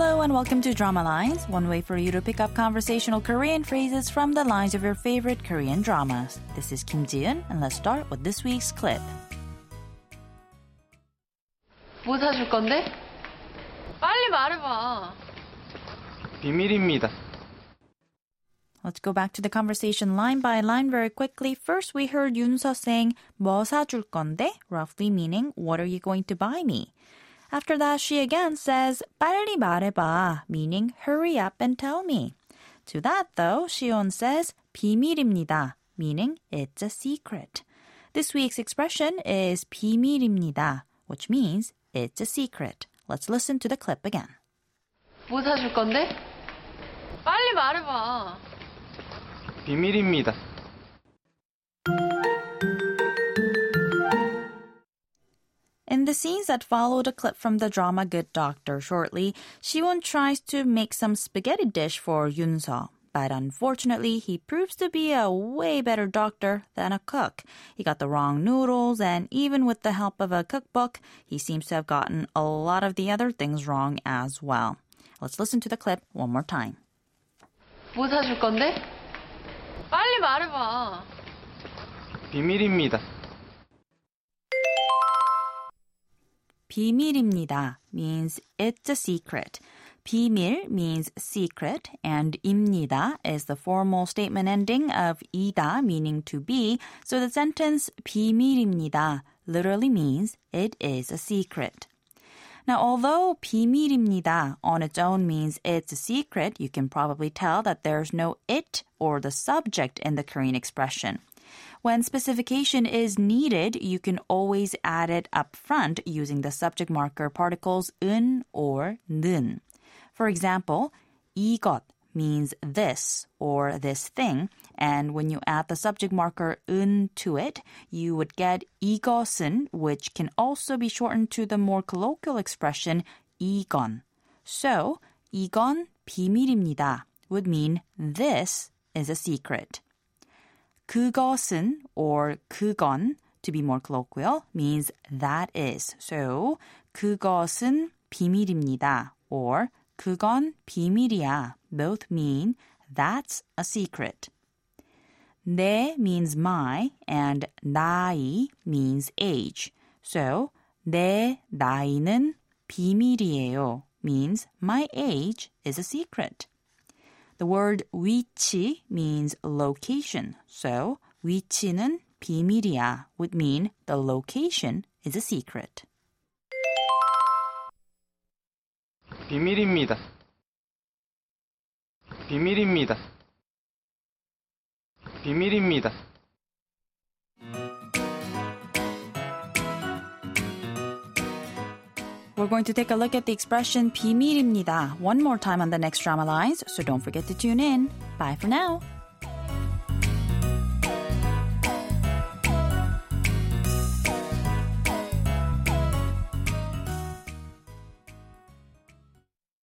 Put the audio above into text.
Hello and welcome to Drama Lines, one way for you to pick up conversational Korean phrases from the lines of your favorite Korean dramas. This is Kim Ji-eun, and let's start with this week's clip. 뭐 사줄 건데? 빨리 말해봐. 비밀입니다. Let's go back to the conversation line by line very quickly. First, we heard Yunso saying 뭐 사줄 건데, roughly meaning what are you going to buy me? After that, she again says 빨리 말해봐, meaning hurry up and tell me. To that though, Shion says 비밀입니다, meaning it's a secret. This week's expression is 비밀입니다, which means it's a secret. Let's listen to the clip again. 뭐 사줄 건데? 빨리 말해봐. 비밀입니다. the scenes that followed a clip from the drama Good Doctor, shortly, Shion tries to make some spaghetti dish for Yunso. But unfortunately, he proves to be a way better doctor than a cook. He got the wrong noodles, and even with the help of a cookbook, he seems to have gotten a lot of the other things wrong as well. Let's listen to the clip one more time. 뭐 사줄 건데? 빨리 말해봐. 비밀입니다. 비밀입니다 means it's a secret. 비밀 means secret, and 입니다 is the formal statement ending of 이다 meaning to be. So the sentence 비밀입니다 literally means it is a secret. Now, although 비밀입니다 on its own means it's a secret, you can probably tell that there's no it or the subject in the Korean expression. When specification is needed, you can always add it up front using the subject marker particles 은 or 는. For example, 이것 means this or this thing, and when you add the subject marker 은 to it, you would get 이것은, which can also be shortened to the more colloquial expression 이건. So, 이건 비밀입니다 would mean this is a secret. 그것은 or 그건 to be more colloquial means that is. So 그것은 비밀입니다 or 그건 비밀이야 both mean that's a secret. 내 means my and 나이 means age. So 내 나이는 비밀이에요 means my age is a secret. The word 위치 means location. So 위치는 비밀이야 would mean the location is a secret. 비밀입니다. 비밀입니다. 비밀입니다. We're going to take a look at the expression 비밀입니다 one more time on the next drama lines, so don't forget to tune in. Bye for now.